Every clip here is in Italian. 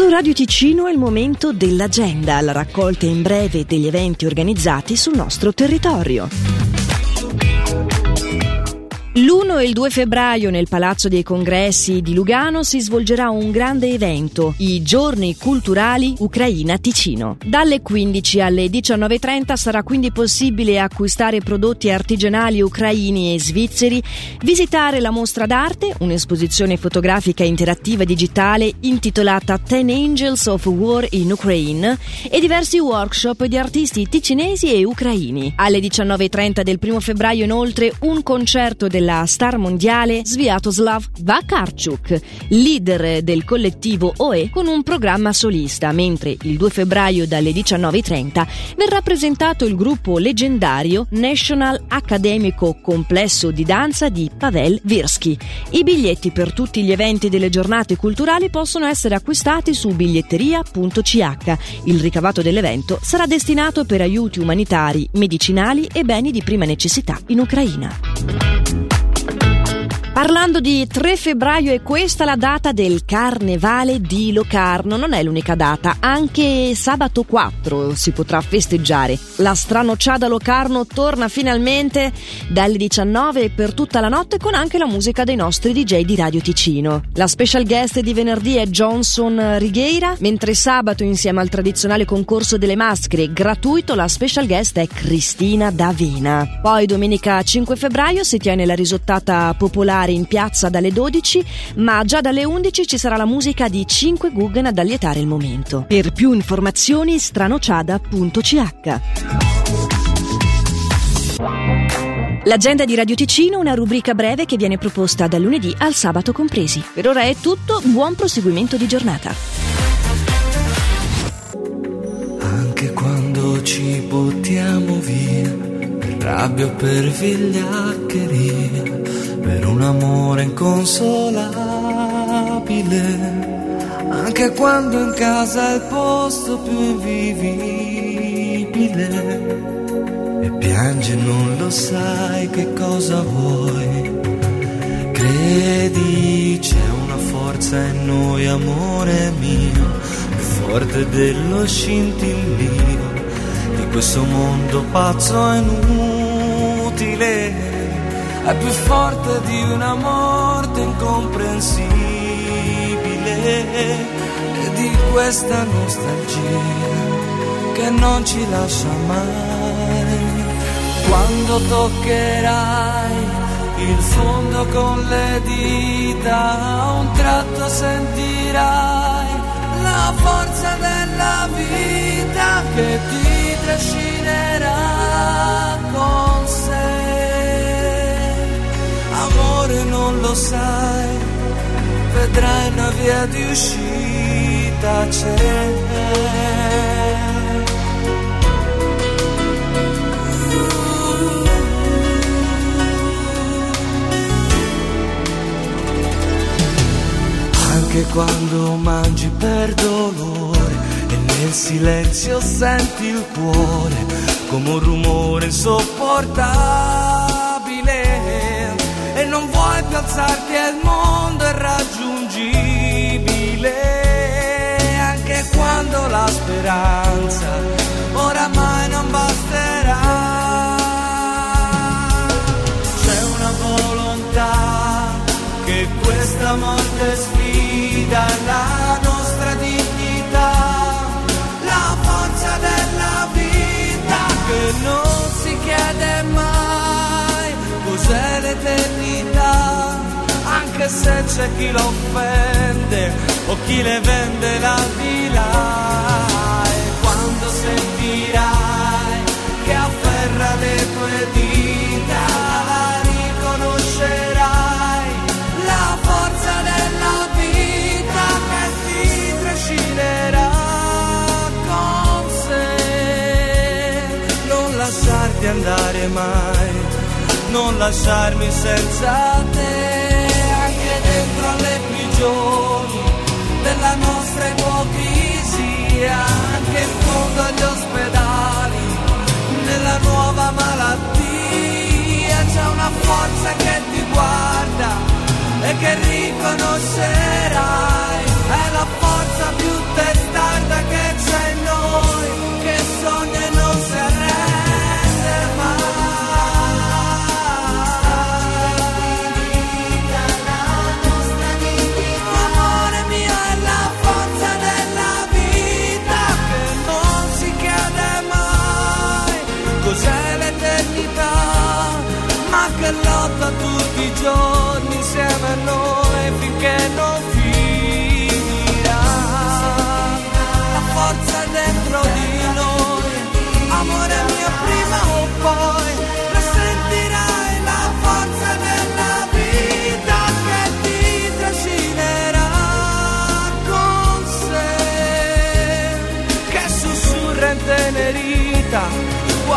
Su Radio Ticino è il momento dell'agenda, la raccolta in breve degli eventi organizzati sul nostro territorio. L'1 e il 2 febbraio nel Palazzo dei Congressi di Lugano si svolgerà un grande evento, i Giorni Culturali Ucraina Ticino. Dalle 15 alle 19.30 sarà quindi possibile acquistare prodotti artigianali ucraini e svizzeri, visitare la mostra d'arte, un'esposizione fotografica interattiva digitale intitolata Ten Angels of War in Ukraine e diversi workshop di artisti ticinesi e ucraini. Alle 19.30 del 1 febbraio inoltre un concerto del della star mondiale Sviatoslav Vakarchuk, leader del collettivo OE con un programma solista, mentre il 2 febbraio dalle 19.30 verrà presentato il gruppo leggendario National Accademico Complesso di Danza di Pavel Virsky. I biglietti per tutti gli eventi delle giornate culturali possono essere acquistati su biglietteria.ch. Il ricavato dell'evento sarà destinato per aiuti umanitari, medicinali e beni di prima necessità in Ucraina. Parlando di 3 febbraio è questa la data del Carnevale di Locarno, non è l'unica data, anche sabato 4 si potrà festeggiare. La stranocciada Locarno torna finalmente dalle 19 per tutta la notte con anche la musica dei nostri DJ di Radio Ticino. La special guest di venerdì è Johnson Righeira, mentre sabato insieme al tradizionale concorso delle maschere gratuito la special guest è Cristina D'Avena. Poi domenica 5 febbraio si tiene la risottata popolare in piazza dalle 12, ma già dalle 11 ci sarà la musica di 5 Guggen ad allietare il momento. Per più informazioni stranociada.ch L'agenda di Radio Ticino, una rubrica breve che viene proposta dal lunedì al sabato compresi. Per ora è tutto, buon proseguimento di giornata. Anche quando ci buttiamo via, per rabbia o per vigliaccheria per un amore inconsolabile, anche quando in casa è il posto più invivibile. E piangi e non lo sai che cosa vuoi. Credi c'è una forza in noi, amore mio, più forte dello scintillio di questo mondo pazzo e inutile è più forte di una morte incomprensibile e di questa nostalgia che non ci lascia mai. Quando toccherai il fondo con le dita, a un tratto sentirai la forza della vita che ti trascinerà con lo sai, vedrai una via di uscita c'è. Anche quando mangi per dolore e nel silenzio senti il cuore come un rumore insopportabile non vuoi più alzarti il mondo è raggiungibile anche quando la speranza oramai non basterà. C'è una volontà che questa morte sfida la se c'è chi lo offende o chi le vende la vila. E quando sentirai che afferra le tue dita riconoscerai. La forza della vita che ti trascinerà con sé. Non lasciarti andare mai non lasciarmi senza te será.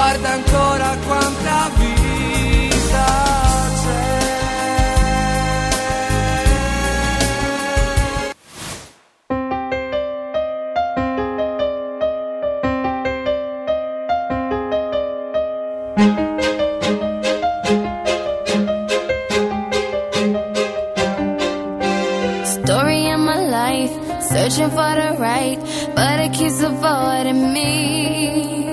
Guarda ancora quanta vita c'è. Story of my life, searching for the right, but it keeps avoiding me.